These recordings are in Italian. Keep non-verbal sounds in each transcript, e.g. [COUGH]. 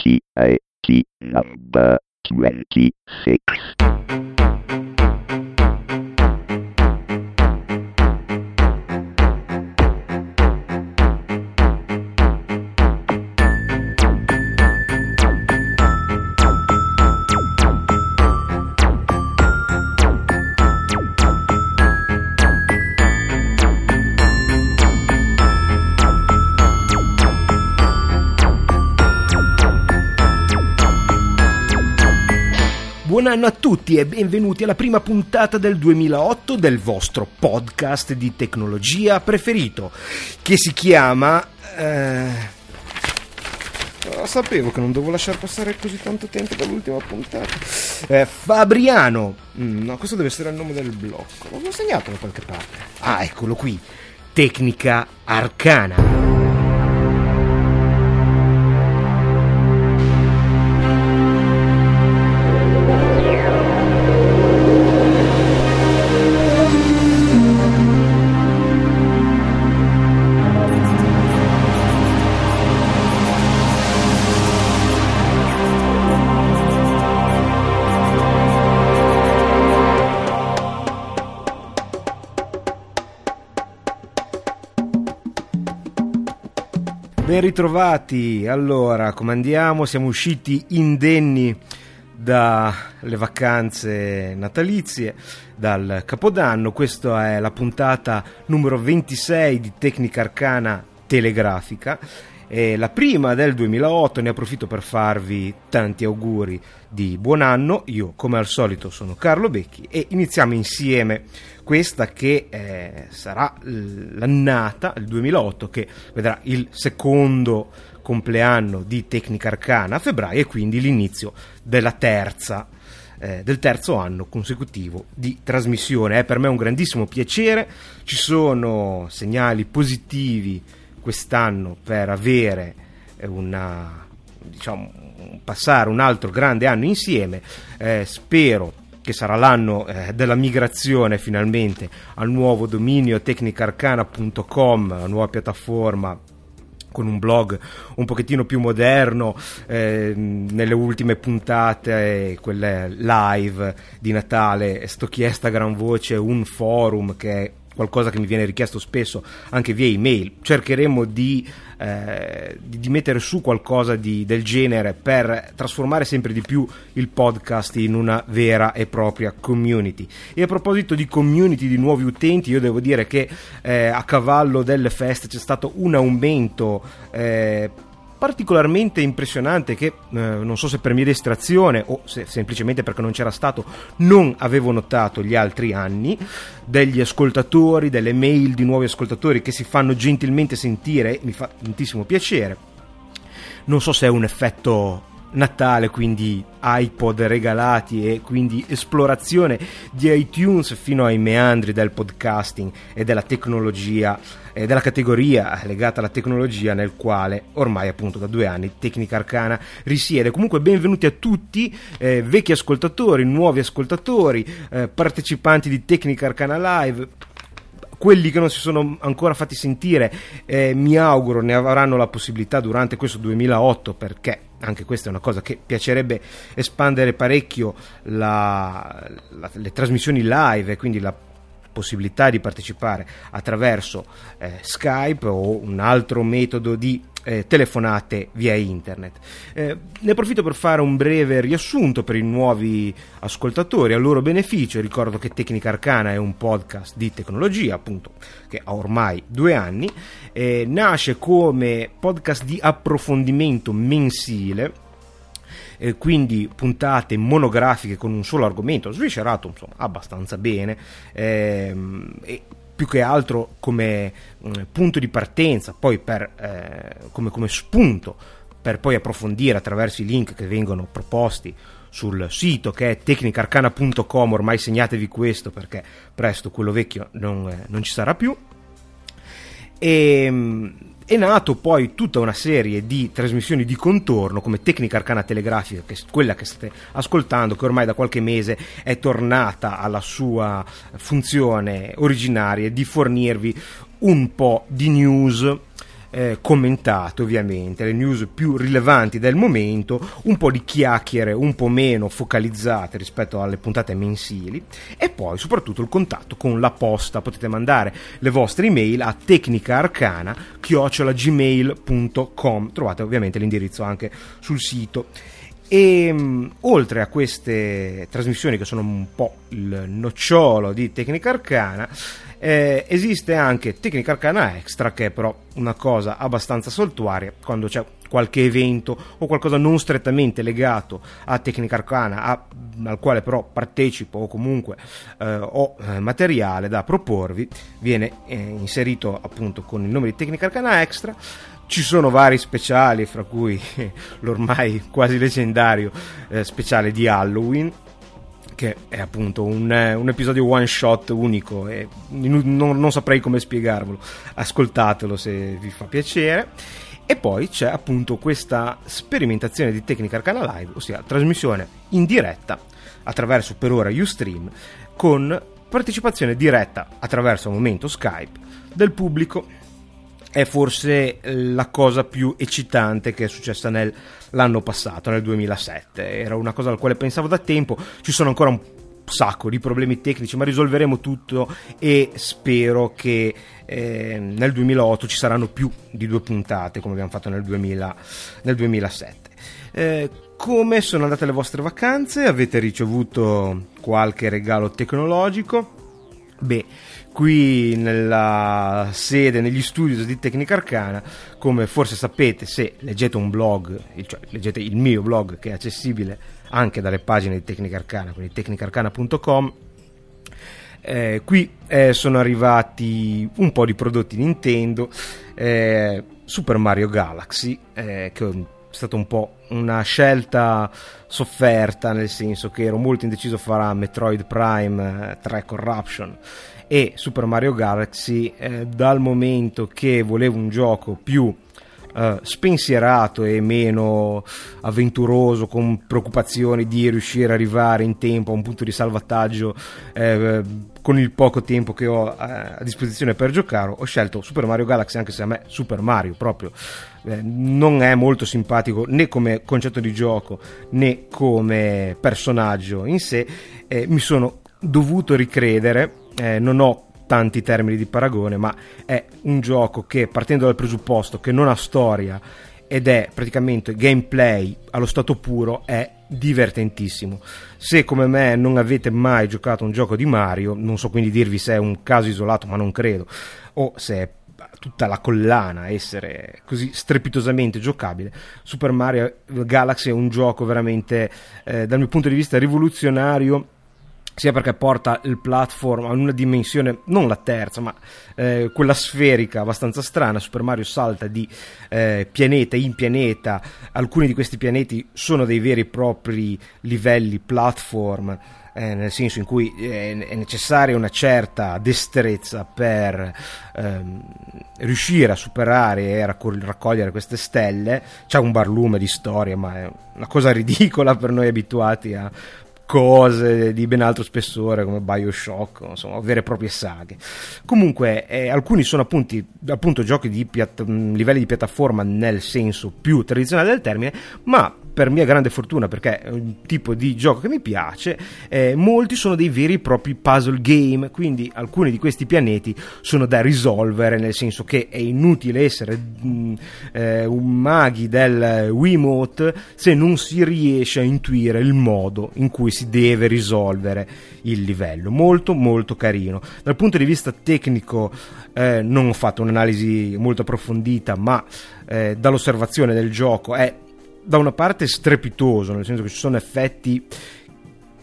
TAT mm. number 26. Tutti e benvenuti alla prima puntata del 2008 del vostro podcast di tecnologia preferito, che si chiama... Eh... oh, sapevo che non dovevo lasciare passare così tanto tempo dall'ultima puntata. Eh, Fabriano. Mm, no, questo deve essere il nome del blocco. L'ho segnato da qualche parte. Ah, eccolo qui. Tecnica arcana. Ben ritrovati, allora come andiamo? Siamo usciti indenni dalle vacanze natalizie, dal Capodanno, questa è la puntata numero 26 di Tecnica Arcana Telegrafica. È la prima del 2008, ne approfitto per farvi tanti auguri di buon anno. Io, come al solito, sono Carlo Becchi e iniziamo insieme questa che eh, sarà l'annata, il 2008, che vedrà il secondo compleanno di Tecnica Arcana a febbraio e quindi l'inizio della terza eh, del terzo anno consecutivo di trasmissione. È per me un grandissimo piacere, ci sono segnali positivi quest'anno per avere una diciamo passare un altro grande anno insieme. Eh, spero che sarà l'anno eh, della migrazione finalmente al nuovo dominio tecnicarcana.com, la nuova piattaforma con un blog un pochettino più moderno eh, nelle ultime puntate quelle live di Natale sto chiesta a gran voce un forum che qualcosa che mi viene richiesto spesso anche via email. Cercheremo di, eh, di, mettere su qualcosa di, del genere per trasformare sempre di più il podcast in una vera e propria community. E a proposito di community, di nuovi utenti, io devo dire che eh, a cavallo delle feste c'è stato un aumento. Eh, particolarmente impressionante che eh, non so se per mia distrazione o se semplicemente perché non c'era stato non avevo notato gli altri anni degli ascoltatori, delle mail di nuovi ascoltatori che si fanno gentilmente sentire, mi fa tantissimo piacere. Non so se è un effetto Natale, quindi iPod regalati e quindi esplorazione di iTunes fino ai meandri del podcasting e della tecnologia e della categoria legata alla tecnologia nel quale ormai appunto da due anni Tecnica Arcana risiede. Comunque benvenuti a tutti, eh, vecchi ascoltatori, nuovi ascoltatori, eh, partecipanti di Tecnica Arcana Live quelli che non si sono ancora fatti sentire eh, mi auguro ne avranno la possibilità durante questo 2008 perché anche questa è una cosa che piacerebbe espandere parecchio la, la, le trasmissioni live quindi la possibilità di partecipare attraverso eh, Skype o un altro metodo di eh, telefonate via internet. Eh, ne approfitto per fare un breve riassunto per i nuovi ascoltatori a loro beneficio. Ricordo che Tecnica Arcana è un podcast di tecnologia, appunto, che ha ormai due anni. Eh, nasce come podcast di approfondimento mensile. Quindi puntate monografiche con un solo argomento, sviscerato insomma abbastanza bene. Ehm, e più che altro come mm, punto di partenza, poi per, eh, come, come spunto per poi approfondire attraverso i link che vengono proposti sul sito che è tecnicarcana.com, ormai segnatevi questo perché presto quello vecchio non, eh, non ci sarà più. E, ehm, è nato poi tutta una serie di trasmissioni di contorno come Tecnica Arcana Telegrafica, che è quella che state ascoltando, che ormai da qualche mese è tornata alla sua funzione originaria di fornirvi un po' di news eh, commentate ovviamente, le news più rilevanti del momento, un po' di chiacchiere un po' meno focalizzate rispetto alle puntate mensili e poi soprattutto il contatto con la posta, potete mandare le vostre email a tecnicaarcana.gmail.com trovate ovviamente l'indirizzo anche sul sito. E um, oltre a queste trasmissioni che sono un po' il nocciolo di Tecnica Arcana, eh, esiste anche Tecnica Arcana Extra, che è però una cosa abbastanza soltuaria quando c'è qualche evento o qualcosa non strettamente legato a Tecnica Arcana, a, al quale però partecipo o comunque eh, ho eh, materiale da proporvi, viene eh, inserito appunto con il nome di Tecnica Arcana Extra. Ci sono vari speciali, fra cui [LAUGHS] l'ormai quasi leggendario eh, speciale di Halloween, che è appunto un, un, episodio one shot unico e non, non, saprei come spiegarvelo. Ascoltatelo se vi fa piacere. E poi c'è appunto questa sperimentazione di tecnica Arcana Live, ossia trasmissione in diretta attraverso per ora Ustream con partecipazione diretta attraverso al momento Skype del pubblico è forse la cosa più eccitante che è successa nell'anno passato, nel 2007. Era una cosa alla quale pensavo da tempo, ci sono ancora un sacco di problemi tecnici, ma risolveremo tutto e spero che eh, nel 2008 ci saranno più di due puntate come abbiamo fatto nel, 2000, nel 2007. Eh, come sono andate le vostre vacanze? Avete ricevuto qualche regalo tecnologico? Beh, qui nella sede, negli studios di Tecnica Arcana, come forse sapete se leggete un blog, cioè leggete il mio blog che è accessibile anche dalle pagine di Tecnica Arcana, quindi tecnicarcana.com. Eh, qui eh, sono arrivati un po' di prodotti Nintendo, eh, Super Mario Galaxy, eh, che è stata un po' una scelta sofferta, nel senso che ero molto indeciso fra Metroid Prime 3 eh, Corruption e Super Mario Galaxy eh, dal momento che volevo un gioco più eh, spensierato e meno avventuroso con preoccupazioni di riuscire ad arrivare in tempo a un punto di salvataggio eh, con il poco tempo che ho eh, a disposizione per giocare ho scelto Super Mario Galaxy anche se a me Super Mario proprio eh, non è molto simpatico né come concetto di gioco né come personaggio in sé mi sono dovuto ricredere eh, non ho tanti termini di paragone, ma è un gioco che partendo dal presupposto che non ha storia ed è praticamente gameplay allo stato puro è divertentissimo. Se come me non avete mai giocato un gioco di Mario, non so quindi dirvi se è un caso isolato, ma non credo, o se è tutta la collana essere così strepitosamente giocabile, Super Mario Galaxy è un gioco veramente eh, dal mio punto di vista rivoluzionario sia perché porta il platform a una dimensione, non la terza, ma eh, quella sferica abbastanza strana. Super Mario salta di eh, pianeta in pianeta, alcuni di questi pianeti sono dei veri e propri livelli platform. Eh, nel senso in cui eh, è necessaria una certa destrezza per ehm, riuscire a superare e raccogliere queste stelle. C'è un barlume di storia, ma è una cosa ridicola per noi abituati a cose di ben altro spessore come Bioshock, insomma, vere e proprie saghe. Comunque, eh, alcuni sono appunti, appunto giochi di piatta- livelli di piattaforma nel senso più tradizionale del termine, ma per mia grande fortuna, perché è un tipo di gioco che mi piace, eh, molti sono dei veri e propri puzzle game, quindi alcuni di questi pianeti sono da risolvere, nel senso che è inutile essere mh, mm, eh, un maghi del Wiimote se non si riesce a intuire il modo in cui si deve risolvere il livello. Molto molto carino. Dal punto di vista tecnico eh, non ho fatto un'analisi molto approfondita, ma eh, dall'osservazione del gioco è da una parte strepitoso, nel senso che ci sono effetti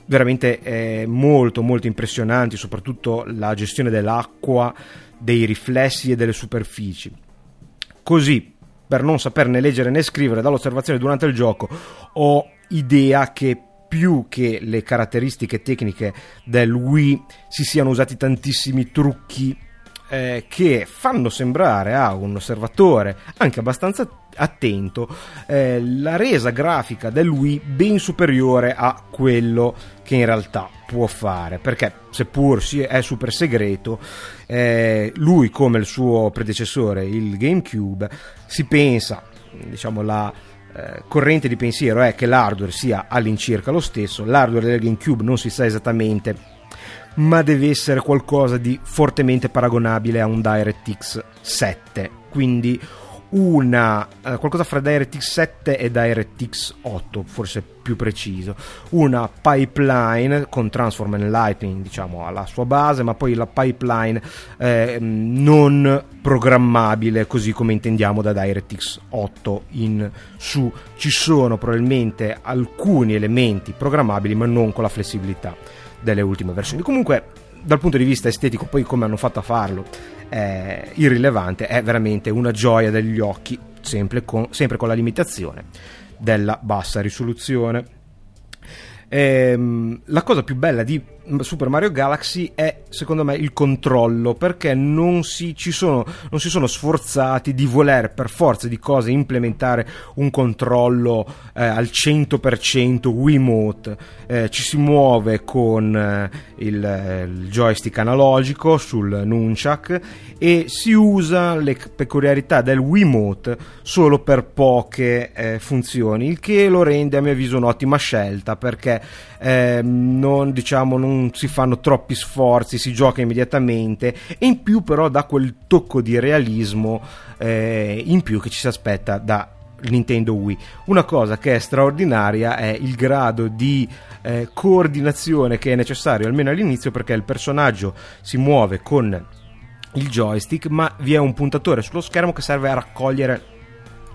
veramente eh, molto molto impressionanti, soprattutto la gestione dell'acqua, dei riflessi e delle superfici. Così, per non saperne leggere né scrivere dall'osservazione durante il gioco, ho idea che più che le caratteristiche tecniche del Wii si siano usati tantissimi trucchi eh, che fanno sembrare a un osservatore anche abbastanza attento eh, la resa grafica del Wii ben superiore a quello che in realtà può fare perché seppur è super segreto eh, lui come il suo predecessore il GameCube si pensa diciamo la eh, corrente di pensiero è che l'hardware sia all'incirca lo stesso l'hardware del GameCube non si sa esattamente ma deve essere qualcosa di fortemente paragonabile a un DirectX 7, quindi una, eh, qualcosa fra DirectX 7 e DirectX 8, forse più preciso, una pipeline con Transform and Lightning, diciamo, alla sua base, ma poi la pipeline eh, non programmabile così come intendiamo da DirectX 8 in su. Ci sono probabilmente alcuni elementi programmabili, ma non con la flessibilità delle ultime versioni. Comunque, dal punto di vista estetico, poi come hanno fatto a farlo, è irrilevante, è veramente una gioia degli occhi, sempre con, sempre con la limitazione della bassa risoluzione. Ehm, la cosa più bella di Super Mario Galaxy è secondo me il controllo perché non si, sono, non si sono sforzati di voler per forza di cose implementare un controllo eh, al 100% Wiimote. Eh, ci si muove con eh, il, il, joystick analogico sul nunchuck e si usa le peculiarità del Wiimote solo per poche eh, funzioni il che lo rende a mio avviso un'ottima scelta perché ehm, non diciamo non si fanno troppi sforzi, si gioca immediatamente e in più però dà quel tocco di realismo eh, in più che ci si aspetta da Nintendo Wii. Una cosa che è straordinaria è il grado di eh, coordinazione che è necessario almeno all'inizio perché il personaggio si muove con il joystick ma vi è un puntatore sullo schermo che serve a raccogliere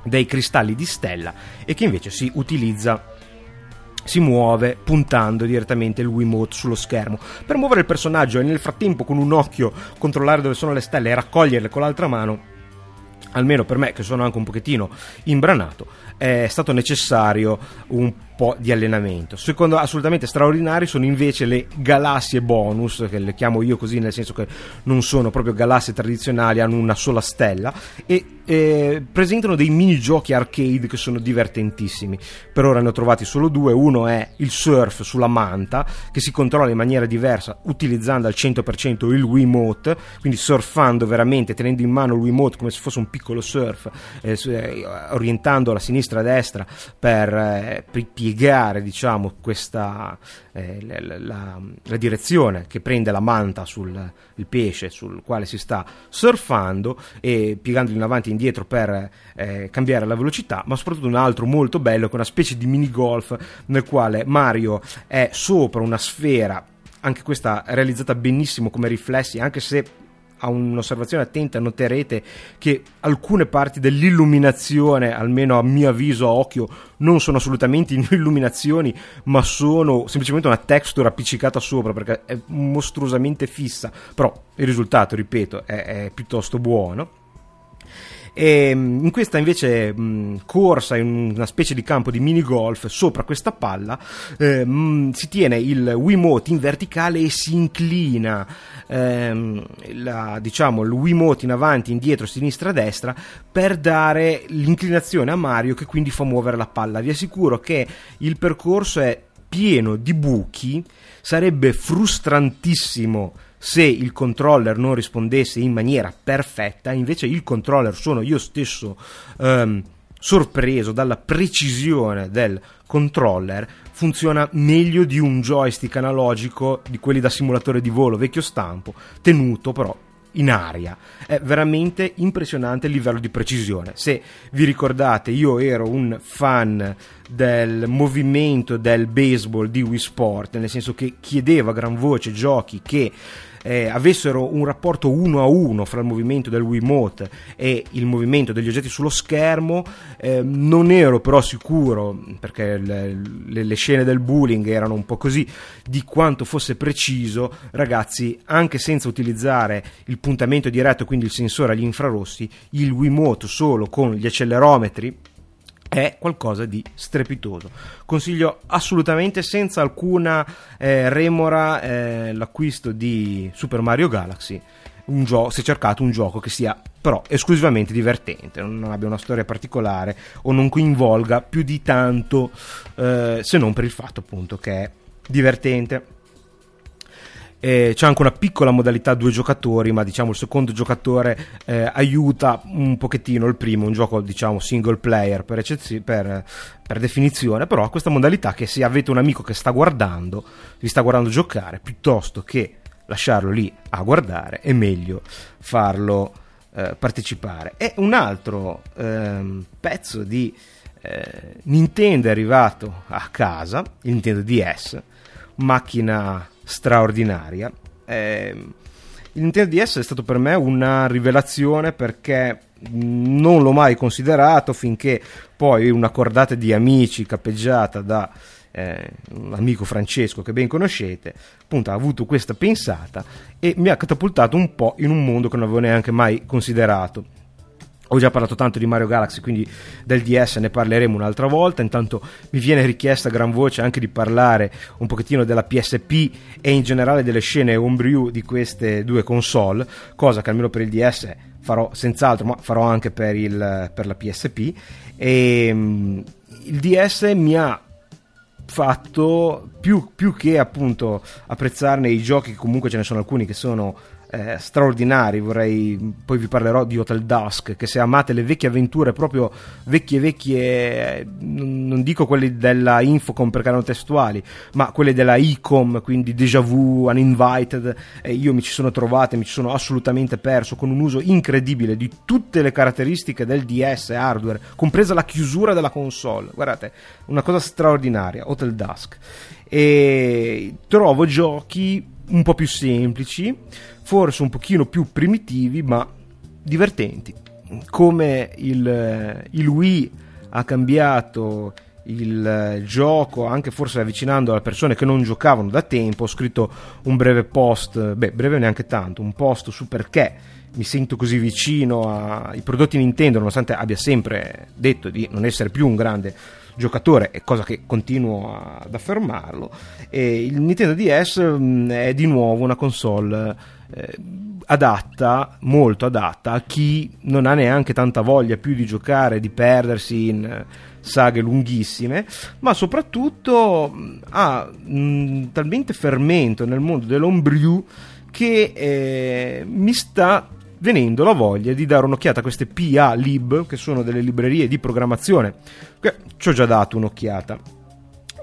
dei cristalli di stella e che invece si utilizza si muove puntando direttamente il Wiimote sullo schermo. Per muovere il personaggio e nel frattempo con un occhio controllare dove sono le stelle e raccoglierle con l'altra mano almeno per me che sono anche un pochettino imbranato è stato necessario un po' di allenamento. Secondo assolutamente straordinari sono invece le galassie bonus, che le chiamo io così nel senso che non sono proprio galassie tradizionali, hanno una sola stella e eh, presentano dei minigiochi arcade che sono divertentissimi. Per ora ne ho trovati solo due, uno è il surf sulla manta che si controlla in maniera diversa utilizzando al 100% il Wiimote, quindi surfando veramente, tenendo in mano il Wiimote come se fosse un piccolo surf, eh, eh orientando a sinistra e a destra per, eh, per piegare diciamo, questa, eh, la, la, la, direzione che prende la manta sul pesce sul quale si sta surfando e piegandolo in avanti e indietro per eh, cambiare la velocità, ma soprattutto un altro molto bello che è una specie di mini golf nel quale Mario è sopra una sfera. Anche questa realizzata benissimo come riflessi, anche se a un'osservazione attenta noterete che alcune parti dell'illuminazione, almeno a mio avviso a occhio, non sono assolutamente [LAUGHS] illuminazioni, ma sono semplicemente una texture appiccicata sopra perché è mostruosamente fissa. Però il risultato, ripeto, è, è piuttosto buono. E mm, in questa invece mh, mm, corsa in una specie di campo di mini golf sopra questa palla eh, mh, mm, si tiene il Wiimote in verticale e si inclina ehm, la, diciamo, il Wiimote in avanti, indietro, sinistra, destra per dare l'inclinazione a Mario che quindi fa muovere la palla. Vi assicuro che il percorso è pieno di buchi, sarebbe frustrantissimo se il controller non rispondesse in maniera perfetta, invece il controller sono io stesso ehm, sorpreso dalla precisione del controller, funziona meglio di un joystick analogico di quelli da simulatore di volo vecchio stampo, tenuto però in aria. È veramente impressionante il livello di precisione. Se vi ricordate, io ero un fan del movimento del baseball di Wii Sport, nel senso che chiedeva a gran voce giochi che eh, avessero un rapporto uno a uno fra il movimento del Wiimote e il movimento degli oggetti sullo schermo, eh, non ero però sicuro, perché le, le, le, scene del bullying erano un po' così, di quanto fosse preciso, ragazzi, anche senza utilizzare il puntamento diretto, quindi il sensore agli infrarossi, il Wiimote solo con gli accelerometri è qualcosa di strepitoso. Consiglio assolutamente senza alcuna eh, remora eh, l'acquisto di Super Mario Galaxy si è cercato un gioco che sia però esclusivamente divertente, non abbia una storia particolare o non coinvolga più di tanto eh, se non per il fatto appunto che è divertente. Eh, c'è anche una piccola modalità due giocatori, ma diciamo il secondo giocatore eh, aiuta un pochettino il primo, un gioco diciamo single player per, eccezio- per, per, definizione, però ha questa modalità che se avete un amico che sta guardando, vi sta guardando giocare, piuttosto che lasciarlo lì a guardare, è meglio farlo eh, partecipare. E un altro ehm, pezzo di eh, Nintendo è arrivato a casa, il Nintendo DS, macchina straordinaria. Eh, il Nintendo DS è stato per me una rivelazione perché non l'ho mai considerato finché poi una cordata di amici cappeggiata da eh, un amico Francesco che ben conoscete, appunto ha avuto questa pensata e mi ha catapultato un po' in un mondo che non avevo neanche mai considerato. Ho già parlato tanto di Mario Galaxy, quindi del DS ne parleremo un'altra volta. Intanto mi viene richiesta a gran voce anche di parlare un pochettino della PSP e in generale delle scene homebrew di queste due console, cosa che almeno per il DS farò senz'altro, ma farò anche per, il, per la PSP. E um, il DS mi ha fatto più, più, che appunto apprezzarne i giochi, comunque ce ne sono alcuni che sono eh, straordinari. Vorrei poi vi parlerò di Hotel Dusk. Che se amate le vecchie avventure, proprio vecchie, vecchie, non dico quelle della Infocom perché erano testuali, ma quelle della Ecom, quindi Deja Vu, Uninvited. Eh, io mi ci sono trovato e mi ci sono assolutamente perso con un uso incredibile di tutte le caratteristiche del DS hardware, compresa la chiusura della console. Guardate, una cosa straordinaria. Hotel Dusk. E trovo giochi un po' più semplici, forse un pochino più primitivi, ma divertenti. Come il, il Wii ha cambiato il gioco, anche forse avvicinando alle persone che non giocavano da tempo, ho scritto un breve post, beh, breve neanche tanto, un post su perché mi sento così vicino ai prodotti Nintendo, nonostante abbia sempre detto di non essere più un grande giocatore, è cosa che continuo ad affermarlo. E il Nintendo DS mm, è di nuovo una console eh, adatta, molto adatta a chi non ha neanche tanta voglia più di giocare, di perdersi in eh, saghe lunghissime, ma soprattutto mm, ha mh, mm, talmente fermento nel mondo dell'omebrew che eh, mi sta venendo la voglia di dare un'occhiata a queste PA Lib, che sono delle librerie di programmazione, ci ho già dato un'occhiata.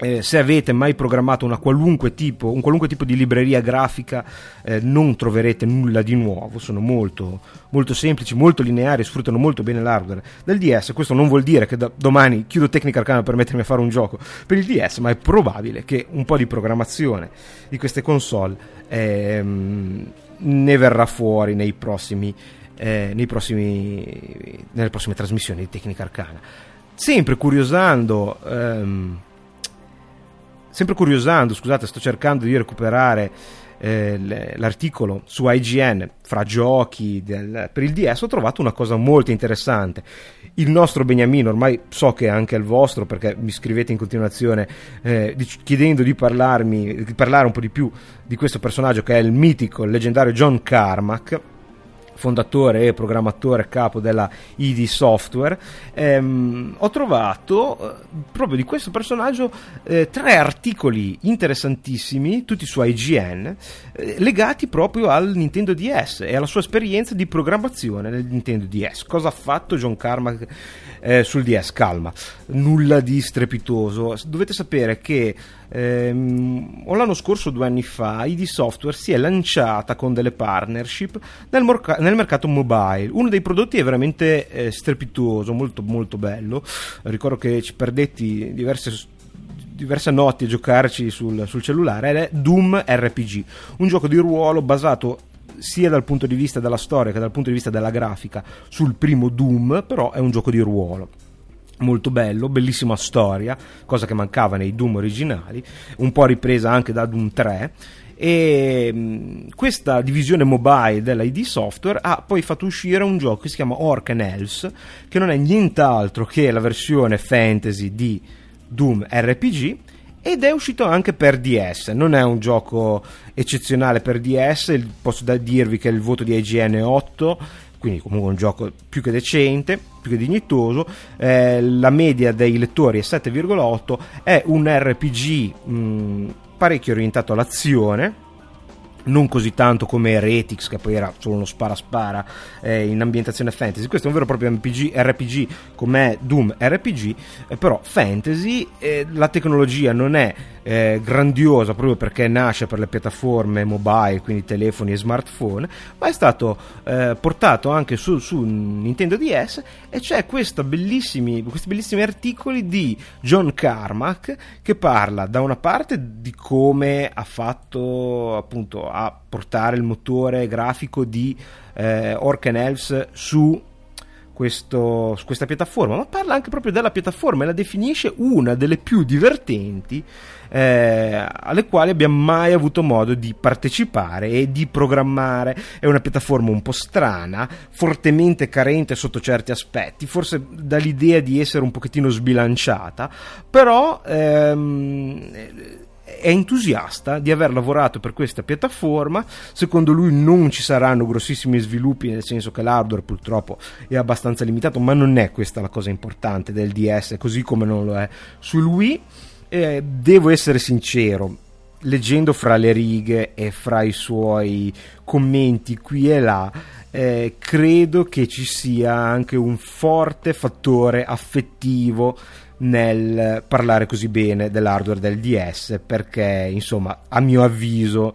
Eh, se avete mai programmato qualunque tipo, un qualunque tipo di libreria grafica, eh, non troverete nulla di nuovo. Sono molto, molto semplici, molto lineari, sfruttano molto bene l'hardware del DS. Questo non vuol dire che da domani chiudo Tecnica Arcana per mettermi a fare un gioco per il DS, ma è probabile che un po' di programmazione di queste console ehm, ne verrà fuori nei prossimi, eh, nei prossimi, nelle prossime trasmissioni di Tecnica Arcana. Sempre curiosando, ehm, sempre curiosando, scusate, sto cercando di recuperare eh, l'articolo su IGN fra giochi del, per il DS ho trovato una cosa molto interessante. Il nostro Beniamino ormai so che è anche il vostro perché mi scrivete in continuazione eh, chiedendo di parlarmi di parlare un po' di più di questo personaggio che è il mitico il leggendario John Carmack fondatore e programmatore capo della ID Software, ehm, ho trovato eh, proprio di questo personaggio eh, tre articoli interessantissimi, tutti su IGN, eh, legati proprio al Nintendo DS e alla sua esperienza di programmazione nel Nintendo DS. Cosa ha fatto John Carmack eh, sul DS? Calma, nulla di strepitoso. Dovete sapere che ehm, l'anno scorso, due anni fa, ID Software si è lanciata con delle partnership nel, morca- nel mercato mobile. Uno dei prodotti è veramente eh, strepitoso, molto molto bello. Ricordo che ci perdetti diverse diverse notti a giocarci sul, sul, cellulare ed è Doom RPG, un gioco di ruolo basato sia dal punto di vista della storia che dal punto di vista della grafica sul primo Doom, però è un gioco di ruolo molto bello, bellissima storia, cosa che mancava nei Doom originali, un po' ripresa anche da Doom 3 e questa divisione mobile dell'ID Software ha poi fatto uscire un gioco che si chiama Orc and Else, che non è nient'altro che la versione fantasy di Doom RPG ed è uscito anche per DS. Non è un gioco eccezionale per DS, posso dirvi che il voto di IGN è 8, quindi comunque un gioco più che decente, più che dignitoso. Eh, la media dei lettori è 7,8, è un RPG mh, parecchio orientato all'azione non così tanto come Heretics che poi era solo uno spara spara eh, in ambientazione fantasy questo è un vero e proprio RPG, RPG come Doom RPG eh, però fantasy eh, la tecnologia non è eh, grandiosa proprio perché nasce per le piattaforme mobile, quindi telefoni e smartphone, ma è stato eh, portato anche su, su, Nintendo DS e c'è questi bellissimi, articoli di John Carmack che parla da una parte di come ha fatto appunto a portare il motore grafico di eh, Orc and Elves su questo, su questa piattaforma, ma parla anche proprio della piattaforma e la definisce una delle più divertenti eh, alle quali abbiamo mai avuto modo di partecipare e di programmare. È una piattaforma un po' strana, fortemente carente sotto certi aspetti, forse dall'idea di essere un pochettino sbilanciata, però ehm, è entusiasta di aver lavorato per questa piattaforma. Secondo lui non ci saranno grossissimi sviluppi, nel senso che l'hardware purtroppo è abbastanza limitato, ma non è questa la cosa importante del DS, così come non lo è sul Wii. Eh, devo essere sincero, leggendo fra le righe e fra i suoi commenti qui e là, eh, credo che ci sia anche un forte fattore affettivo nel parlare così bene dell'hardware del DS perché insomma a mio avviso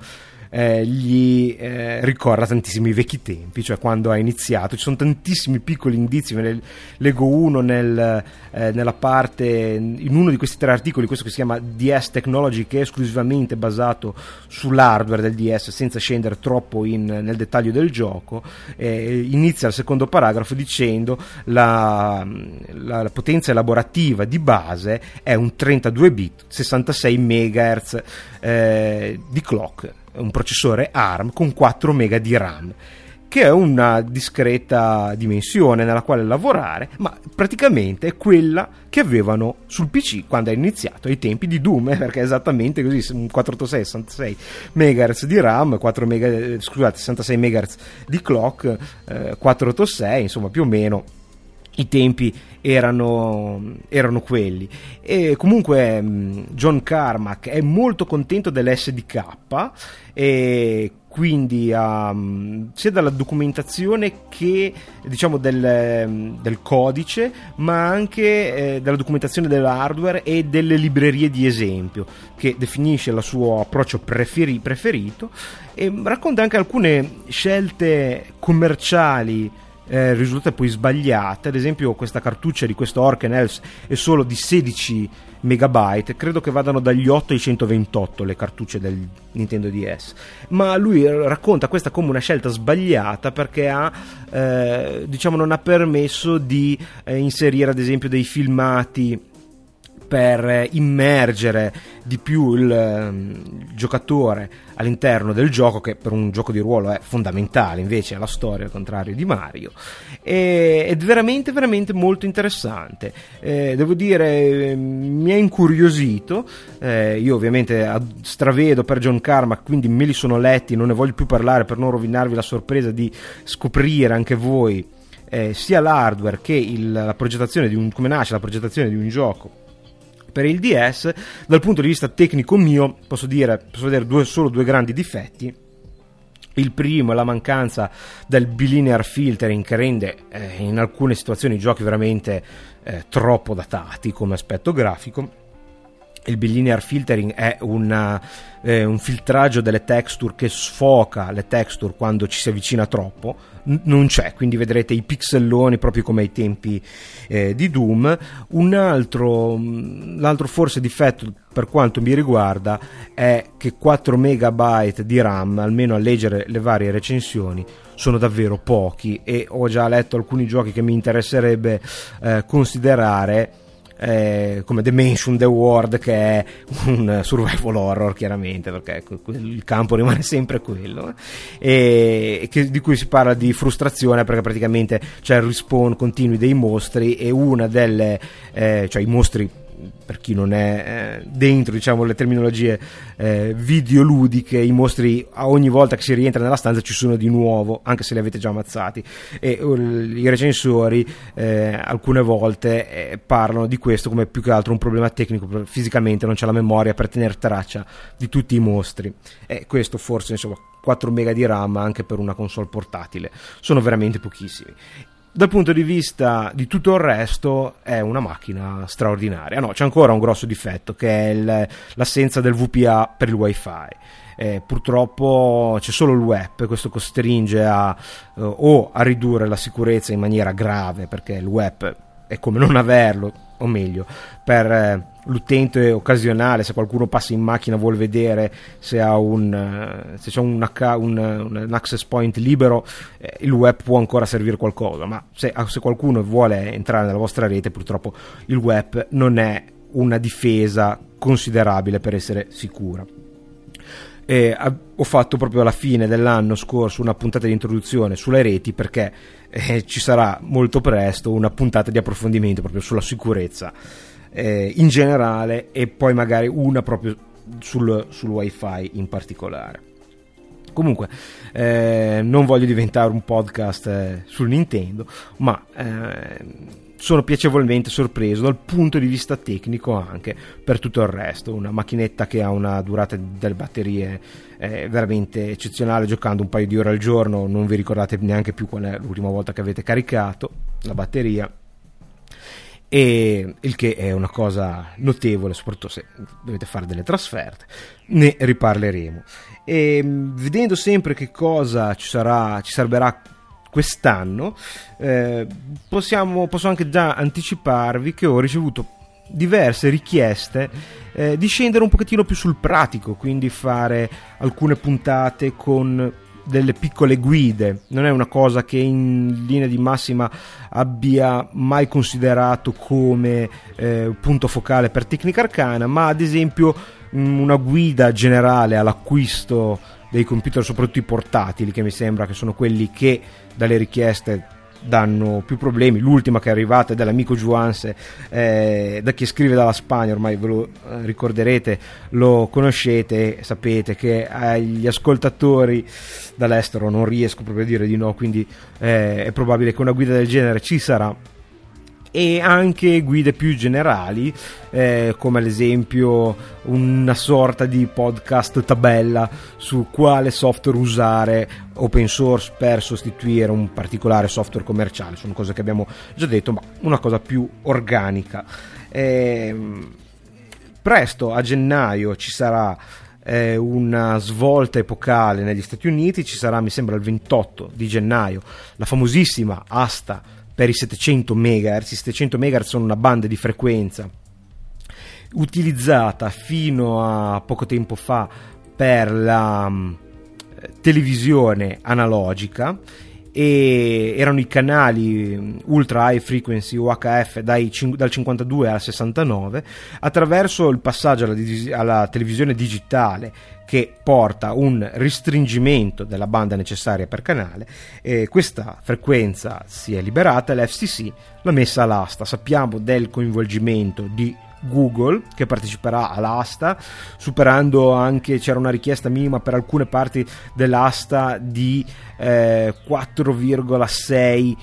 eh, gli eh, ricorda tantissimi vecchi tempi, cioè quando ha iniziato. Ci sono tantissimi piccoli indizi, ne leggo uno nel, eh, nella parte, in uno di questi tre articoli, questo che si chiama DS Technology, che è esclusivamente basato sull'hardware del DS, senza scendere troppo in, nel dettaglio del gioco. inizia il secondo paragrafo dicendo la, la potenza elaborativa di base è un 32 bit, 66 MHz eh, di clock un processore ARM con 4 MB di RAM che è una discreta dimensione nella quale lavorare, ma praticamente è quella che avevano sul PC quando è iniziato, ai tempi di Doom, eh, [LAUGHS] perché è esattamente così, 486, 66 MHz di RAM, 4 MHz, scusate, 66 MHz di clock, eh, 486, insomma più o meno i tempi erano, erano, quelli. E comunque mm, John Carmack è molto contento dell'SDK e quindi um, sia dalla documentazione che diciamo del, mm, del codice ma anche eh, dalla documentazione dell'hardware e delle librerie di esempio che definisce il suo approccio preferi- preferito e racconta anche alcune scelte commerciali eh, risulta poi sbagliata. Ad esempio, questa cartuccia di questo Orken Elves è solo di 16 megabyte, credo che vadano dagli 8 ai 128 le cartucce del Nintendo DS. Ma lui racconta questa come una scelta sbagliata perché ha, eh, diciamo, non ha permesso di eh, inserire, ad esempio, dei filmati per immergere di più il, il, giocatore all'interno del gioco che per un gioco di ruolo è fondamentale invece alla storia al contrario di Mario. E, ed è veramente veramente molto interessante. Eh, devo dire mi ha incuriosito. Eh, io ovviamente stravedo per John Carmack quindi me li sono letti non ne voglio più parlare per non rovinarvi la sorpresa di scoprire anche voi eh, sia l'hardware che il, la progettazione di un come nasce la progettazione di un gioco per il DS, dal punto di vista tecnico mio, posso dire, posso vedere due, solo due grandi difetti. Il primo è la mancanza del bilinear filtering che rende eh, in alcune situazioni i giochi veramente eh, troppo datati come aspetto grafico. Il bilinear filtering è una, eh, un filtraggio delle texture che sfoca le texture quando ci si avvicina troppo, non c'è, quindi vedrete i pixelloni proprio come ai tempi eh, di Doom. Un altro, mm, l'altro forse difetto per quanto mi riguarda è che 4 MB di RAM, almeno a leggere le varie recensioni, sono davvero pochi. E ho già letto alcuni giochi che mi interesserebbe eh, considerare eh, come Dimension The World che è un survival horror chiaramente perché il campo rimane [LAUGHS] sempre quello eh, e che, di cui si parla di frustrazione perché praticamente c'è il respawn continui dei mostri e una delle eh, cioè i mostri per chi non è eh, dentro diciamo, le terminologie eh, videoludiche, i mostri a ogni volta che si rientra nella stanza ci sono di nuovo, anche se li avete già ammazzati. E uh, i recensori eh, alcune volte eh, parlano di questo come più che altro un problema tecnico, fisicamente non c'è la memoria per tenere traccia di tutti i mostri. E questo forse insomma 4 MB di RAM anche per una console portatile sono veramente pochissimi dal punto di vista di tutto il resto è una macchina straordinaria. No, c'è ancora un grosso difetto che è il, l'assenza del VPA per il wifi. Eh, purtroppo c'è solo il web, questo costringe a, uh, o a ridurre la sicurezza in maniera grave perché il web è come non averlo, o meglio, per eh, l'utente occasionale, se qualcuno passa in macchina vuole vedere se, ha un, eh, se c'è un, un, un, access point libero, eh, il web può ancora servire qualcosa, ma se, ah, se qualcuno vuole entrare nella vostra rete, purtroppo il web non è una difesa considerabile per essere sicura. Eh, ho fatto proprio alla fine dell'anno scorso una puntata di introduzione sulle reti perché eh, ci sarà molto presto una puntata di approfondimento proprio sulla sicurezza eh, in generale e poi magari una proprio sul, sul wifi in particolare. Comunque, eh, non voglio diventare un podcast eh, sul Nintendo, ma eh, sono piacevolmente sorpreso dal punto di vista tecnico anche per tutto il resto. Una macchinetta che ha una durata delle batterie eh, veramente eccezionale, giocando un paio di ore al giorno, non vi ricordate neanche più qual è l'ultima volta che avete caricato la batteria e il che è una cosa notevole, soprattutto se dovete fare delle trasferte. Ne riparleremo. E vedendo sempre che cosa ci sarà, ci servirà quest'anno, eh, possiamo, posso anche già anticiparvi che ho ricevuto diverse richieste eh, di scendere un pochettino più sul pratico, quindi fare alcune puntate con delle piccole guide, non è una cosa che in linea di massima abbia mai considerato come eh, punto focale per Tecnica Arcana, ma ad esempio mm, una guida generale all'acquisto dei computer, soprattutto i portatili, che mi sembra che sono quelli che dalle richieste danno più problemi. L'ultima che è arrivata è dell'amico Juanse, eh, da chi scrive dalla Spagna, ormai ve lo eh, ricorderete, lo conoscete, sapete che agli ascoltatori dall'estero non riesco proprio a dire di no, quindi eh, è probabile che una guida del genere ci sarà e anche guide più generali, eh, come ad esempio una sorta di podcast tabella su quale software usare open source per sostituire un particolare software commerciale. Sono cose che abbiamo già detto, ma una cosa più organica. Eh, presto, a gennaio, ci sarà eh, una svolta epocale negli Stati Uniti, ci sarà mi sembra il 28 di gennaio la famosissima asta per i 700 MHz. I 700 MHz sono una banda di frequenza utilizzata fino a poco tempo fa per la um, televisione analogica e erano i canali mm, ultra high frequency UHF dai, dal 52 al 69 attraverso il passaggio alla, alla televisione digitale che porta un restringimento della banda necessaria per canale e questa frequenza si è liberata e l'FCC l'ha messa all'asta. Sappiamo del coinvolgimento di Google che parteciperà all'asta, superando anche c'era una richiesta minima per alcune parti dell'asta di eh, 4,6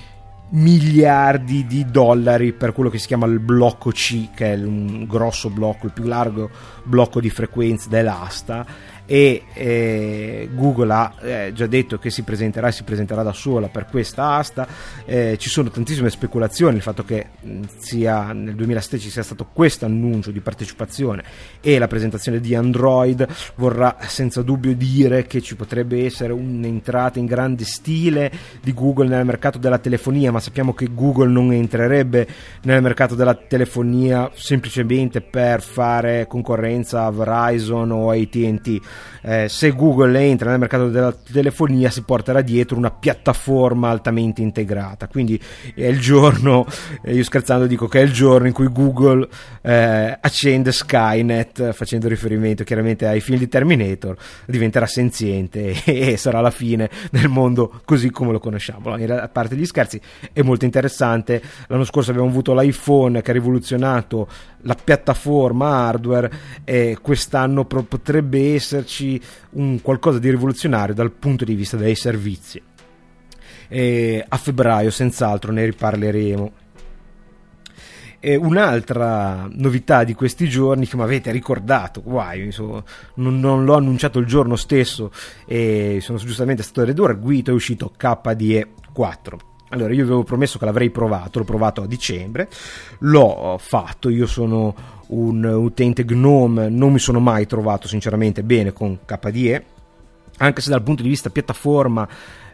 miliardi di dollari per quello che si chiama il blocco C, che è un grosso blocco, il più largo blocco di frequenze dell'asta e eh, Google ha eh, già detto che si presenterà e si presenterà da sola per questa asta. Eh, ci sono tantissime speculazioni il fatto che mh, sia nel 2016 sia stato questo annuncio di partecipazione e la presentazione di Android vorrà senza dubbio dire che ci potrebbe essere un'entrata in grande stile di Google nel mercato della telefonia ma sappiamo che Google non entrerebbe nel mercato della telefonia semplicemente per fare concorrenza a Verizon o AT&T eh, se Google entra nel mercato della telefonia si porterà dietro una piattaforma altamente integrata. Quindi è il giorno, eh, io scherzando dico che è il giorno in cui Google eh, accende Skynet, facendo riferimento chiaramente ai film di Terminator, diventerà senziente [LAUGHS] e, sarà la fine del mondo così come lo conosciamo. a parte gli scherzi, è molto interessante. L'anno scorso abbiamo avuto l'iPhone che ha rivoluzionato la piattaforma hardware e quest'anno potrebbe esserci un qualcosa di rivoluzionario dal punto di vista dei servizi. E a febbraio senz'altro ne riparleremo. E un'altra novità di questi giorni che mi avete ricordato, guai, insomma, non, non, l'ho annunciato il giorno stesso e sono giustamente stato redarguito, è uscito KDE 4 allora, io avevo promesso che l'avrei provato, l'ho provato a dicembre, l'ho fatto, io sono un utente GNOME, non mi sono mai trovato sinceramente bene con KDE, anche se dal punto di vista piattaforma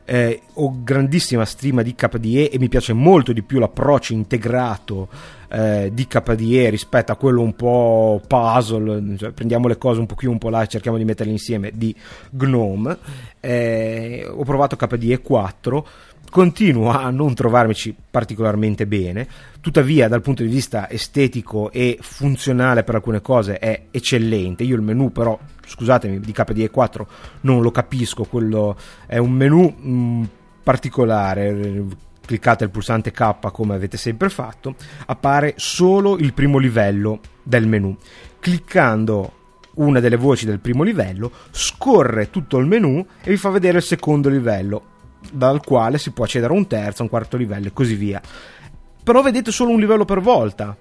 eh, ho grandissima stima di KDE e mi piace molto di più l'approccio integrato eh, di KDE rispetto a quello un po' puzzle, cioè prendiamo le cose un po' qui un po' là e cerchiamo di metterle insieme di GNOME. Eh, ho provato KDE 4 continuo a non trovarmici particolarmente bene, tuttavia dal punto di vista estetico e funzionale per alcune cose è eccellente. Io il menu però, scusatemi, di KDE 4 non lo capisco, quello è un menu mh, mm, particolare, cliccate il pulsante K come avete sempre fatto, appare solo il primo livello del menu. Cliccando una delle voci del primo livello, scorre tutto il menu e vi fa vedere il secondo livello dal quale si può accedere a un terzo, a un quarto livello e così via. Però vedete solo un livello per volta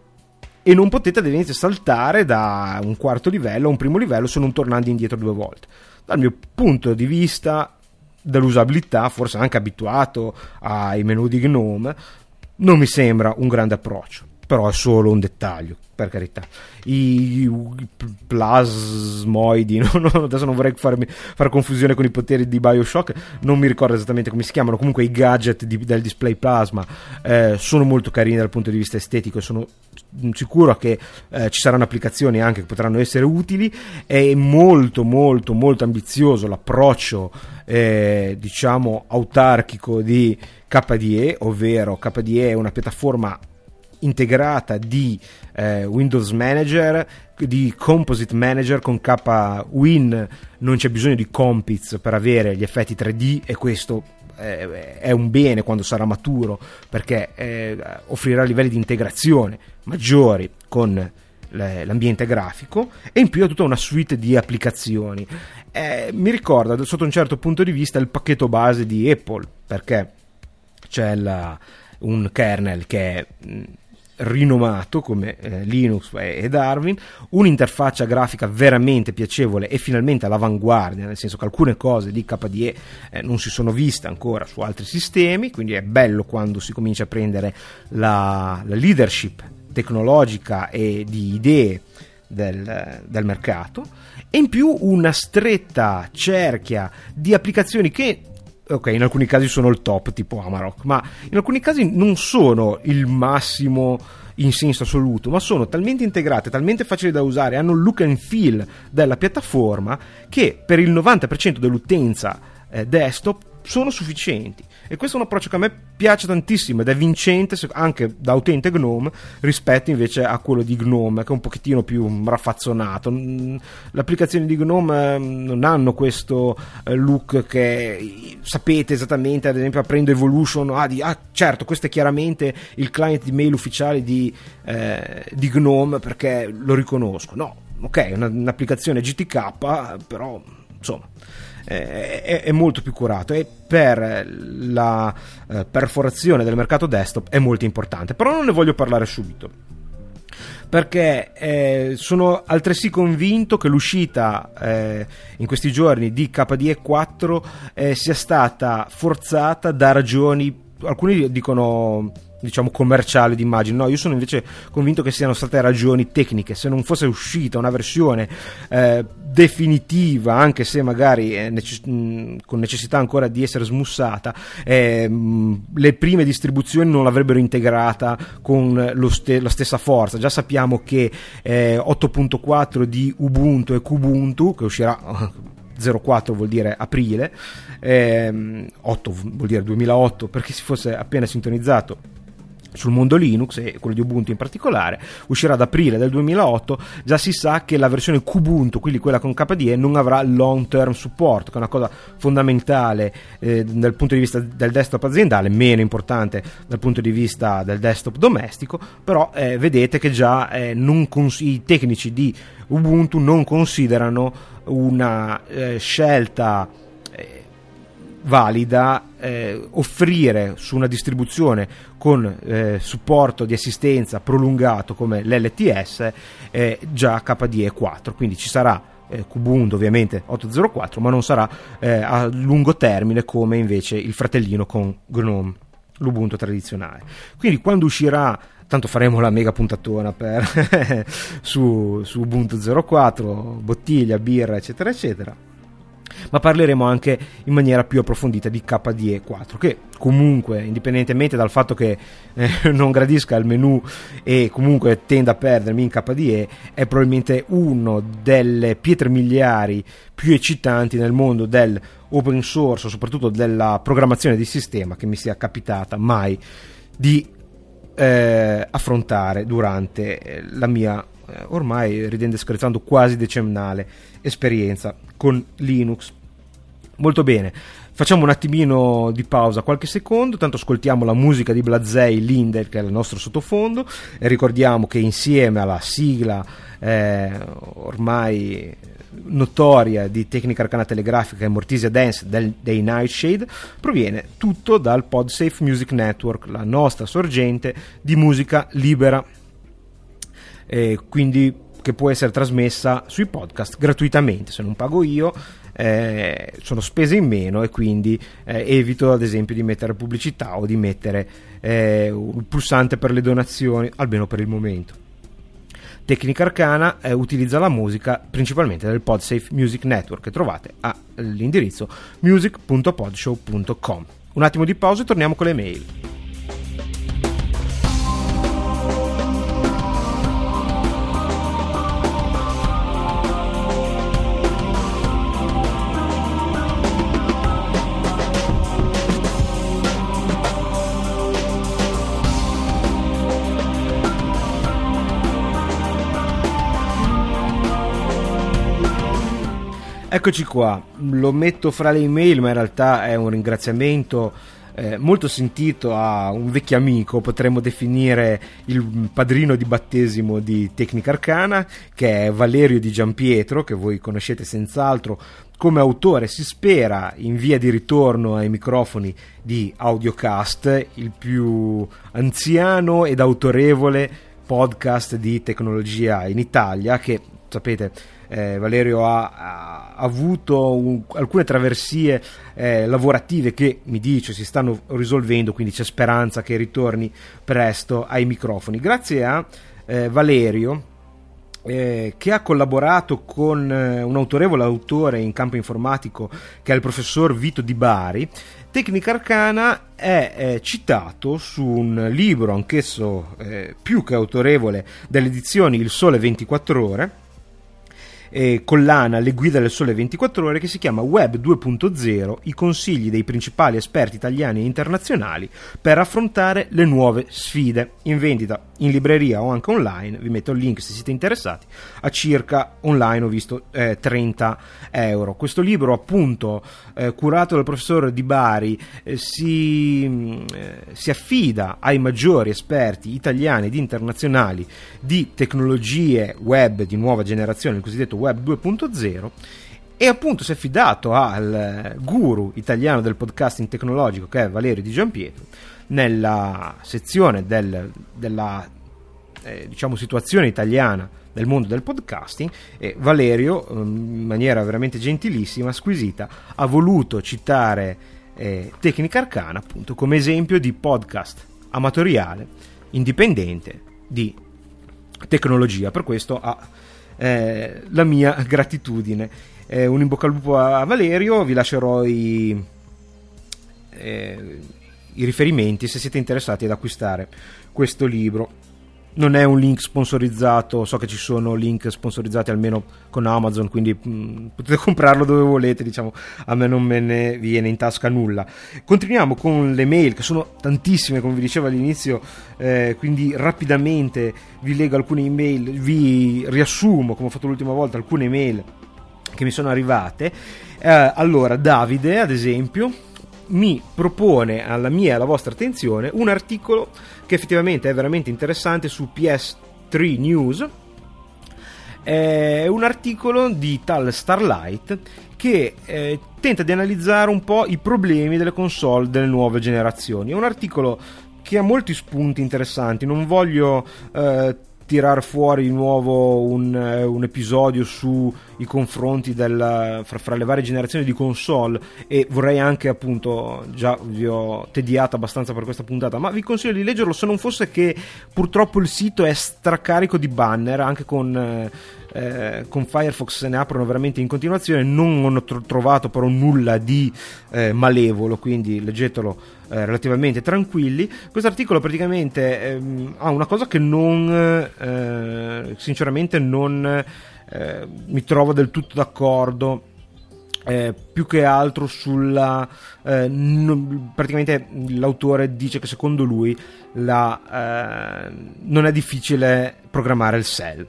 e non potete ad esempio saltare da un quarto livello a un primo livello se non tornando indietro due volte. Dal mio punto di vista dell'usabilità, forse anche abituato ai menu di Gnome, non mi sembra un grande approccio, però è solo un dettaglio per carità. I, plasmoidi, [LAUGHS] no, no, adesso non vorrei farmi, fare confusione con i poteri di Bioshock, non mi ricordo esattamente come si chiamano, comunque i gadget di, del display plasma eh, sono molto carini dal punto di vista estetico e sono sicuro che eh, ci saranno applicazioni anche che potranno essere utili. È molto, molto, molto ambizioso l'approccio, eh, diciamo, autarchico di KDE, ovvero KDE è una piattaforma integrata di eh, Windows Manager, di Composite Manager con KWin, non c'è bisogno di Compiz per avere gli effetti 3D e questo eh, è un bene quando sarà maturo perché eh, offrirà livelli di integrazione maggiori con l'ambiente grafico e in più ha tutta una suite di applicazioni. Eh, mi ricorda sotto un certo punto di vista il pacchetto base di Apple perché c'è la, un kernel che è rinomato come eh, Linux e Darwin, un'interfaccia grafica veramente piacevole e finalmente all'avanguardia, nel senso che alcune cose di KDE eh, non si sono viste ancora su altri sistemi, quindi è bello quando si comincia a prendere la, la leadership tecnologica e di idee del, del, mercato. E in più una stretta cerchia di applicazioni che ok, in alcuni casi sono il top, tipo Amarok, ma in alcuni casi non sono il massimo in senso assoluto, ma sono talmente integrate, talmente facili da usare, hanno il look and feel della piattaforma che per il 90% dell'utenza eh, desktop sono sufficienti. E questo è un approccio che a me piace tantissimo ed è vincente anche da utente Gnome rispetto invece a quello di Gnome che è un pochettino più raffazzonato. Mm, le applicazioni di Gnome mm, non hanno questo eh, look che sapete esattamente, ad esempio aprendo Evolution, ah, di, ah certo, questo è chiaramente il client di mail ufficiale di, eh, di Gnome perché lo riconosco. No, ok, è un'applicazione GTK, però insomma è, è, molto più curato e per la eh, perforazione del mercato desktop è molto importante. Però non ne voglio parlare subito perché eh, sono altresì convinto che l'uscita eh, in questi giorni di KDE 4 eh, sia stata forzata da ragioni, alcuni dicono diciamo commerciale di immagini. No, io sono invece convinto che siano state ragioni tecniche. Se non fosse uscita una versione eh, definitiva, anche se magari necess- mh, con necessità ancora di essere smussata, eh, le prime distribuzioni non l'avrebbero integrata con ste- la stessa forza. Già sappiamo che eh, 8.4 di Ubuntu e Kubuntu, che uscirà [LAUGHS] 04 vuol dire aprile, ehm, 8 vuol dire 2008 perché si fosse appena sintonizzato sul mondo Linux e quello di Ubuntu in particolare uscirà ad aprile del 2008 già si sa che la versione Kubuntu quindi quella con KDE non avrà long term support che è una cosa fondamentale eh, dal punto di vista del desktop aziendale meno importante dal punto di vista del desktop domestico. Però eh, vedete che già eh, cons- i tecnici di Ubuntu non considerano una eh, scelta valida eh, offrire su una distribuzione con eh, supporto di assistenza prolungato come l'LTS eh, già KDE 4 quindi ci sarà eh, Kubuntu ovviamente 804 ma non sarà eh, a lungo termine come invece il fratellino con GNOME l'Ubuntu tradizionale quindi quando uscirà tanto faremo la mega puntatona per [LAUGHS] su, su Ubuntu 04, bottiglia, birra, eccetera, eccetera. Ma parleremo anche in maniera più approfondita di KDE 4, che comunque, indipendentemente dal fatto che eh, [LAUGHS] non gradisca il menu e comunque tenda a perdermi in KDE, è probabilmente uno delle pietre miliari più eccitanti nel mondo del open source, soprattutto della programmazione di sistema che mi sia capitata mai di eh, affrontare durante eh, la mia eh, ormai ridendo e scherzando quasi decennale esperienza con Linux. Molto bene, facciamo un attimino di pausa, qualche secondo, tanto ascoltiamo la musica di Blazei Linder che è il nostro sottofondo e ricordiamo che insieme alla sigla eh, ormai notoria di tecnica arcana telegrafica e Mortisia Dance del, dei Nightshade proviene tutto dal PodSafe Music Network, la nostra sorgente di musica libera. E quindi che può essere trasmessa sui podcast gratuitamente, se non pago io eh, sono spese in meno e quindi eh, evito ad esempio di mettere pubblicità o di mettere eh, un pulsante per le donazioni, almeno per il momento. Tecnica Arcana eh, utilizza la musica principalmente del PodSafe Music Network che trovate all'indirizzo music.podshow.com. Un attimo di pausa e torniamo con le mail. Eccoci qua, lo metto fra le email, ma in realtà è un ringraziamento eh, molto sentito a un vecchio amico, potremmo definire il padrino di battesimo di Tecnica Arcana, che è Valerio Di Giampietro, che voi conoscete senz'altro come autore, si spera, in via di ritorno ai microfoni di Audiocast, il più anziano ed autorevole podcast di tecnologia in Italia, che sapete eh, Valerio ha, ha avuto un, alcune traversie eh, lavorative che mi dice si stanno risolvendo, quindi c'è speranza che ritorni presto ai microfoni. Grazie a eh, Valerio. Eh, che ha collaborato con eh, un autorevole autore in campo informatico che è il professor Vito Di Bari, Tecnica Arcana è eh, citato su un libro anch'esso eh, più che autorevole delle edizioni Il Sole 24 Ore, eh, collana Le guide del sole 24 ore che si chiama Web 2.0, i consigli dei principali esperti italiani e internazionali per affrontare le nuove sfide. In vendita in libreria o anche online, vi metto il link se siete interessati, a circa online ho visto eh, 30 euro. Questo libro appunto eh, curato dal professore Di Bari eh, si, mm, eh, si affida ai maggiori esperti italiani ed internazionali di tecnologie web di nuova generazione, il cosiddetto web 2.0 e appunto si è affidato al guru italiano del podcasting tecnologico che è Valerio Di Giampietro nella sezione del, della eh, diciamo, situazione italiana del mondo del podcasting e Valerio ehm, in maniera veramente gentilissima, squisita, ha voluto citare eh, Tecnica Arcana appunto come esempio di podcast amatoriale, indipendente di tecnologia. Per questo ha eh, la mia gratitudine. Eh, un in bocca al lupo a Valerio, vi lascerò i, eh, i riferimenti se siete interessati ad acquistare questo libro non è un link sponsorizzato, so che ci sono link sponsorizzati almeno con Amazon, quindi mh, mm, potete [LAUGHS] comprarlo dove volete, diciamo, a me non me ne viene in tasca nulla. Continuiamo con le mail, che sono tantissime, come vi dicevo all'inizio, eh, quindi rapidamente vi leggo alcune email, vi riassumo, come ho fatto l'ultima volta, alcune email che mi sono arrivate. Eh, allora, Davide, ad esempio, mi propone alla mia e alla vostra attenzione un articolo che effettivamente è veramente interessante su PS3 News. È un articolo di tal Starlight che eh, tenta di analizzare un po' i problemi delle console delle nuove generazioni. È un articolo che ha molti spunti interessanti. Non voglio eh, tirar fuori di nuovo un, eh, un episodio sui confronti del, fra, fra, le varie generazioni di console. E vorrei anche appunto già vi ho tediato abbastanza per questa puntata ma vi consiglio di leggerlo se non fosse che purtroppo il sito è stracarico di banner anche con eh, con Firefox se ne aprono veramente in continuazione non ho tro- trovato però nulla di eh, malevolo quindi leggetelo eh, relativamente tranquilli. Questo articolo praticamente ehm, ha una cosa che non, eh, sinceramente, non eh, mi trovo del tutto d'accordo. Eh, più che altro sulla eh, non, praticamente l'autore dice che secondo lui la, eh, non è difficile programmare il cell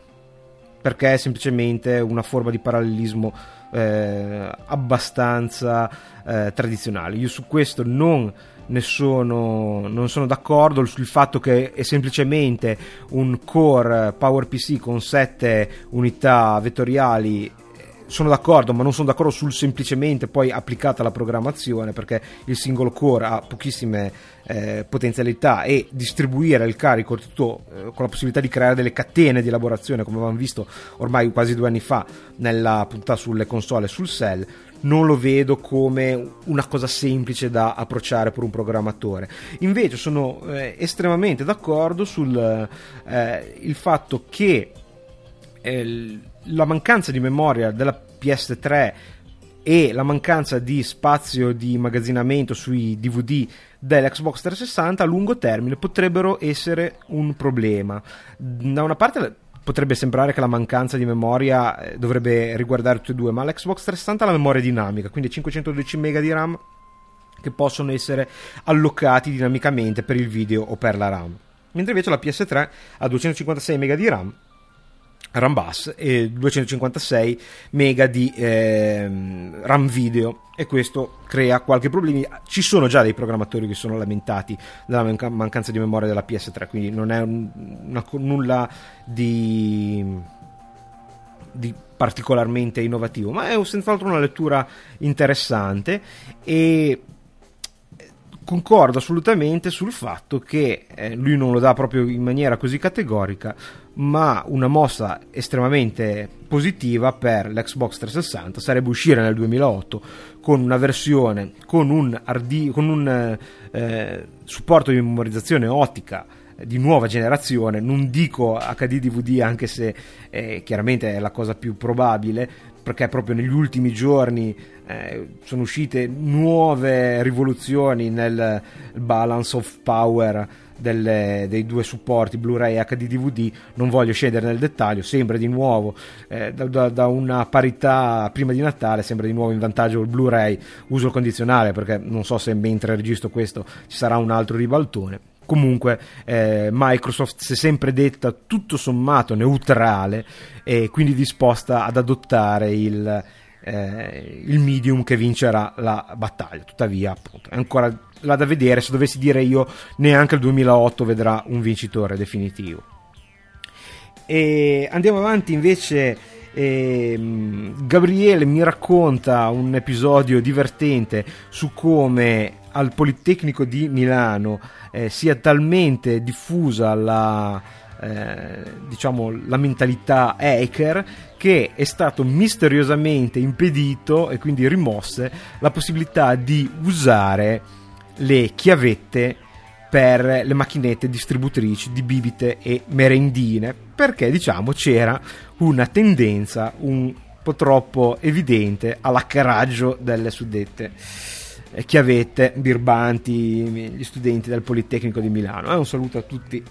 perché è semplicemente una forma di parallelismo eh, abbastanza eh, tradizionale. Io su questo non ne sono, non sono d'accordo sul fatto che è semplicemente un core PowerPC con 7 unità vettoriali sono d'accordo, ma non sono d'accordo sul semplicemente poi applicata la programmazione, perché il singolo core ha pochissime eh, potenzialità e distribuire il carico tutto eh, con la possibilità di creare delle catene di elaborazione, come avevamo visto ormai quasi due anni fa nella puntata sulle console e sul cell, non lo vedo come una cosa semplice da approcciare per un programmatore. Invece sono eh, estremamente d'accordo sul eh, fatto che eh, la mancanza di memoria della PS3 e la mancanza di spazio di immagazzinamento sui DVD dell'Xbox 360 a lungo termine potrebbero essere un problema. Da una parte potrebbe sembrare che la mancanza di memoria eh, dovrebbe riguardare tutte e due, ma l'Xbox 360 ha la memoria dinamica, quindi 512 MB di RAM che possono essere allocati dinamicamente per il video o per la RAM. Mentre invece la PS3 ha 256 MB di RAM RAM bus e 256 mega di eh, RAM video. E questo crea qualche problema ci sono già dei programmatori che sono lamentati della mancanza di memoria della PS3 quindi non è un, una, nulla di, di particolarmente innovativo ma è senz'altro una lettura interessante. E concordo assolutamente sul fatto che eh, lui non lo dà proprio in maniera così categorica, ma una mossa estremamente positiva per l'Xbox 360 sarebbe uscire nel 2008 con una versione con un, RD, con un eh, supporto di memorizzazione ottica di nuova generazione, non dico HD DVD anche se eh, chiaramente è la cosa più probabile, perché proprio negli ultimi giorni eh, sono uscite nuove rivoluzioni nel balance of power delle, dei due supporti Blu-ray e HD DVD, non voglio scendere nel dettaglio, sembra di nuovo eh, da, da, una parità prima di Natale, sembra di nuovo in vantaggio il Blu-ray, uso il condizionale perché non so se mentre registro questo ci sarà un altro ribaltone comunque eh, Microsoft si è sempre detta tutto sommato neutrale e quindi disposta ad adottare il, eh, il medium che vincerà la battaglia. Tuttavia, appunto, è ancora là da vedere. Se dovessi dire io, neanche il 2008 vedrà un vincitore definitivo. E andiamo avanti invece. E Gabriele mi racconta un episodio divertente su come al Politecnico di Milano eh, sia talmente diffusa la, eh, diciamo, la mentalità hacker che è stato misteriosamente impedito e quindi rimosse la possibilità di usare le chiavette per le macchinette distributrici di bibite e merendine, perché diciamo c'era una tendenza un po' troppo evidente all'hackeraggio delle suddette chiavette, birbanti, gli studenti del Politecnico di Milano. Eh, un saluto a tutti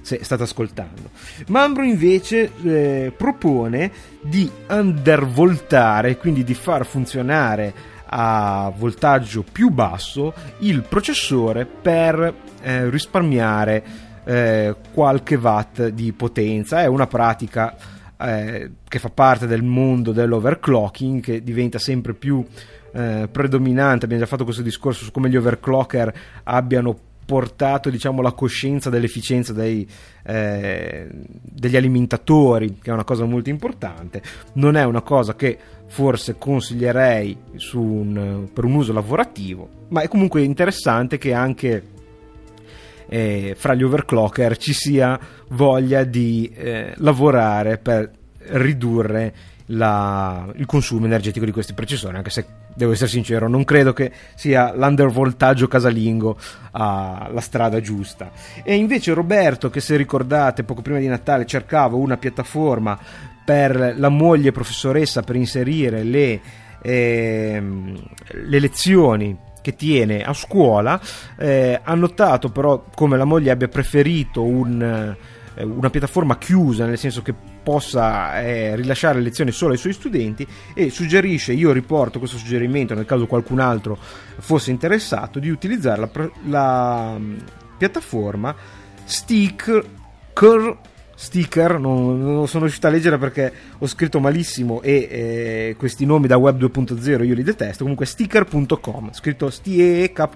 se state ascoltando. Mambro invece eh, propone di undervoltare, quindi di far funzionare a voltaggio più basso il processore per eh, risparmiare eh, qualche watt di potenza. È una pratica eh, che fa parte del mondo dell'overclocking che diventa sempre più eh, predominante. Abbiamo già fatto questo discorso su come gli overclocker abbiano portato diciamo, la coscienza dell'efficienza dei, eh, degli alimentatori, che è una cosa molto importante. Non è una cosa che forse consiglierei un, per un uso lavorativo, ma è comunque interessante che anche eh, fra gli overclocker ci sia voglia di eh, lavorare per ridurre la, il consumo energetico di questi processori, anche se devo essere sincero, non credo che sia l'undervoltaggio casalingo uh, la strada giusta. E invece Roberto, che se ricordate poco prima di Natale cercava una piattaforma per la moglie professoressa per inserire le, eh, le lezioni che tiene a scuola, eh, ha notato però come la moglie abbia preferito un una piattaforma chiusa, nel senso che possa eh, rilasciare lezioni solo ai suoi studenti e suggerisce, io riporto questo suggerimento nel caso qualcun altro fosse interessato, di utilizzare la, la mm, piattaforma Sticker sticker, non, non, sono riuscito a leggere perché ho scritto malissimo e eh, questi nomi da web 2.0 io li detesto, comunque sticker.com, scritto stiekr.com,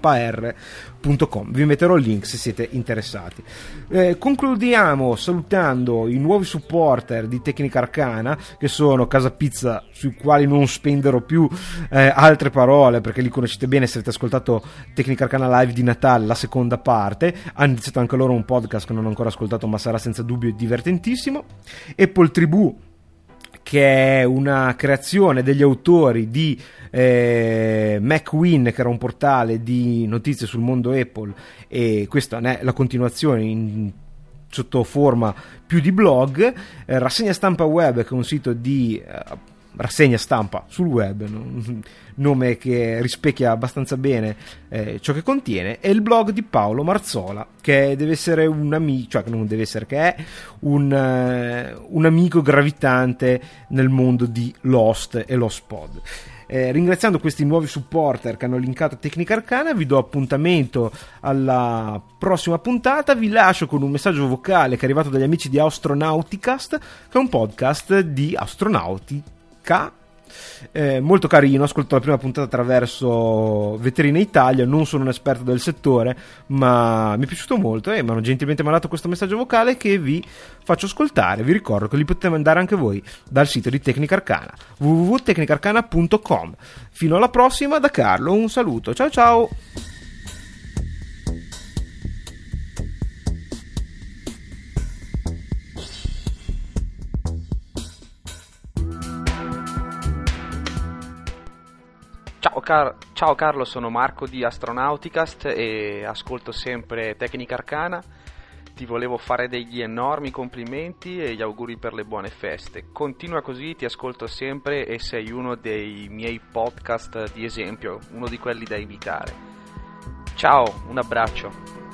vi metterò il link se siete interessati. Eh, concludiamo salutando i nuovi supporter di Tecnica Arcana che sono Casa Pizza sui quali non spenderò più eh, altre parole perché li conoscete bene se avete ascoltato Tecnica Arcana Live di Natale, la seconda parte, hanno iniziato anche loro un podcast che non ho ancora ascoltato ma sarà senza dubbio divertente divertentissimo. Apple Tribù che è una creazione degli autori di eh, MacWin, che era un portale di notizie sul mondo Apple, e questa è la continuazione in, sotto forma più di blog. Eh, Rassegna Stampa Web, che è un sito di eh, rassegna stampa sul web, nome che rispecchia abbastanza bene eh, ciò che contiene, e il blog di Paolo Marzola, che deve essere un amico, cioè non deve essere, che è un, uh, un amico gravitante nel mondo di Lost e Lost Pod. Eh, ringraziando questi nuovi supporter che hanno linkato Tecnica Arcana, vi do appuntamento alla prossima puntata. Vi lascio con un messaggio vocale che è arrivato dagli amici di Astronauticast, che è un podcast di astronauti K. Eh, molto carino, ho ascoltato la prima puntata attraverso Veterina Italia, non sono un esperto del settore, ma mi è piaciuto molto e mi hanno gentilmente mandato questo messaggio vocale che vi faccio ascoltare. Vi ricordo che li potete mandare anche voi dal sito di Tecnica Arcana www.tecnicarcana.com. Fino alla prossima da Carlo, un saluto, ciao ciao! Ciao, Car- ciao, Carlo, sono Marco di Astronauticast e ascolto sempre Tecnica Arcana. Ti volevo fare degli enormi complimenti e gli auguri per le buone feste. Continua così, ti ascolto sempre e sei uno dei miei podcast di esempio, uno di quelli da imitare. Ciao, un abbraccio.